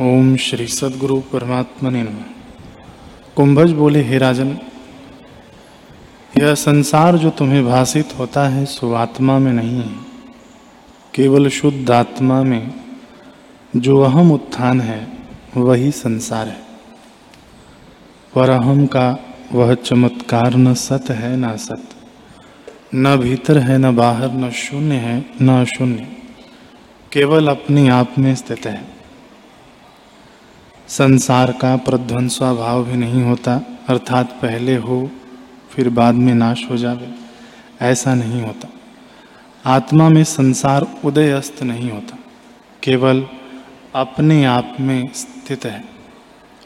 ओम श्री सदगुरु परमात्मा ने कुंभज बोले, हे राजन, यह संसार जो तुम्हें भाषित होता है, सो आत्मा में नहीं है। केवल शुद्ध आत्मा में जो अहम उत्थान है, वही संसार है। पर अहम का वह चमत्कार न सत है, न सत। न भीतर है, न बाहर, न शून्य है, न शून्य। केवल अपने आप में स्थित है। संसार का प्रध्वंसा भाव भी नहीं होता, अर्थात पहले हो, फिर बाद में नाश हो जावे, ऐसा नहीं होता। आत्मा में संसार उदय अस्त नहीं होता, केवल अपने आप में स्थित है,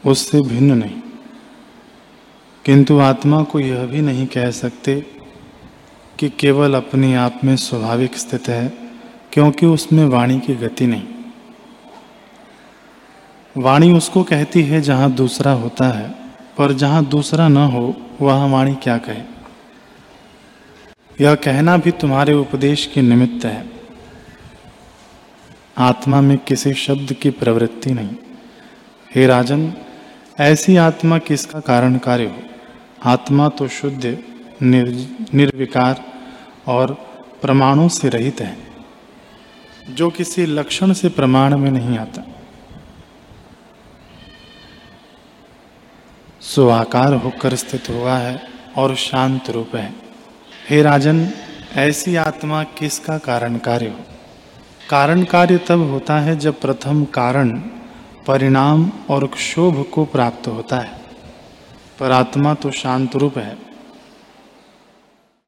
उससे भिन्न नहीं। किंतु आत्मा को यह भी नहीं कह सकते कि केवल अपने आप में स्वाभाविक स्थित है, क्योंकि उसमें वाणी की गति नहीं। वाणी उसको कहती है जहाँ दूसरा होता है पर जहाँ दूसरा न हो वह वाणी क्या कहे? यह कहना भी तुम्हारे उपदेश के निमित्त है। आत्मा में किसी शब्द की प्रवृत्ति नहीं। हे राजन ऐसी आत्मा किसका कारण कार्य हो? आत्मा तो शुद्ध निर, निर्विकार और प्रमाणों से रहित है जो किसी लक्षण से प्रमाण में नहीं आता। सो होकर स्थित हुआ है और शांत रूप है। हे राजन, ऐसी आत्मा किसका कारण कार्य हो? कारण कार्य तब होता है जब प्रथम कारण, परिणाम और क्षोभ को प्राप्त होता है। पर आत्मा तो शांत रूप है।